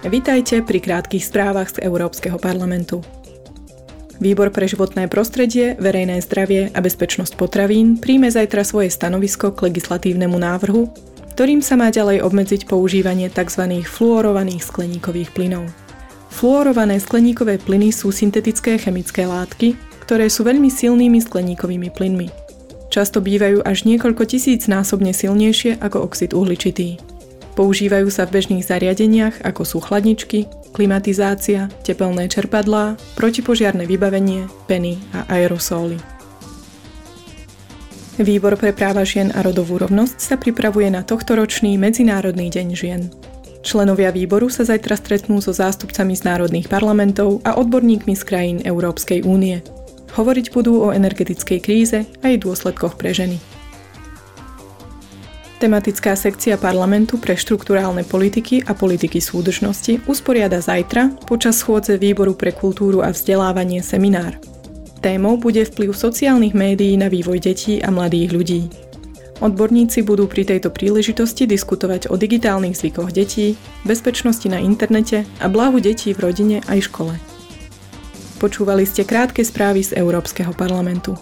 Vitajte pri krátkých správach z Európskeho parlamentu. Výbor pre životné prostredie, verejné zdravie a bezpečnosť potravín príjme zajtra svoje stanovisko k legislatívnemu návrhu, ktorým sa má ďalej obmedziť používanie tzv. fluorovaných skleníkových plynov. Fluorované skleníkové plyny sú syntetické chemické látky, ktoré sú veľmi silnými skleníkovými plynmi. Často bývajú až niekoľko tisíc násobne silnejšie ako oxid uhličitý. Používajú sa v bežných zariadeniach ako sú chladničky, klimatizácia, tepelné čerpadlá, protipožiarne vybavenie, peny a aerosóly. Výbor pre práva žien a rodovú rovnosť sa pripravuje na tohtoročný Medzinárodný deň žien. Členovia výboru sa zajtra stretnú so zástupcami z národných parlamentov a odborníkmi z krajín Európskej únie. Hovoriť budú o energetickej kríze a jej dôsledkoch pre ženy. Tematická sekcia parlamentu pre štruktúrálne politiky a politiky súdržnosti usporiada zajtra počas schôdze Výboru pre kultúru a vzdelávanie seminár. Témou bude vplyv sociálnych médií na vývoj detí a mladých ľudí. Odborníci budú pri tejto príležitosti diskutovať o digitálnych zvykoch detí, bezpečnosti na internete a blahu detí v rodine aj škole. Počúvali ste krátke správy z Európskeho parlamentu.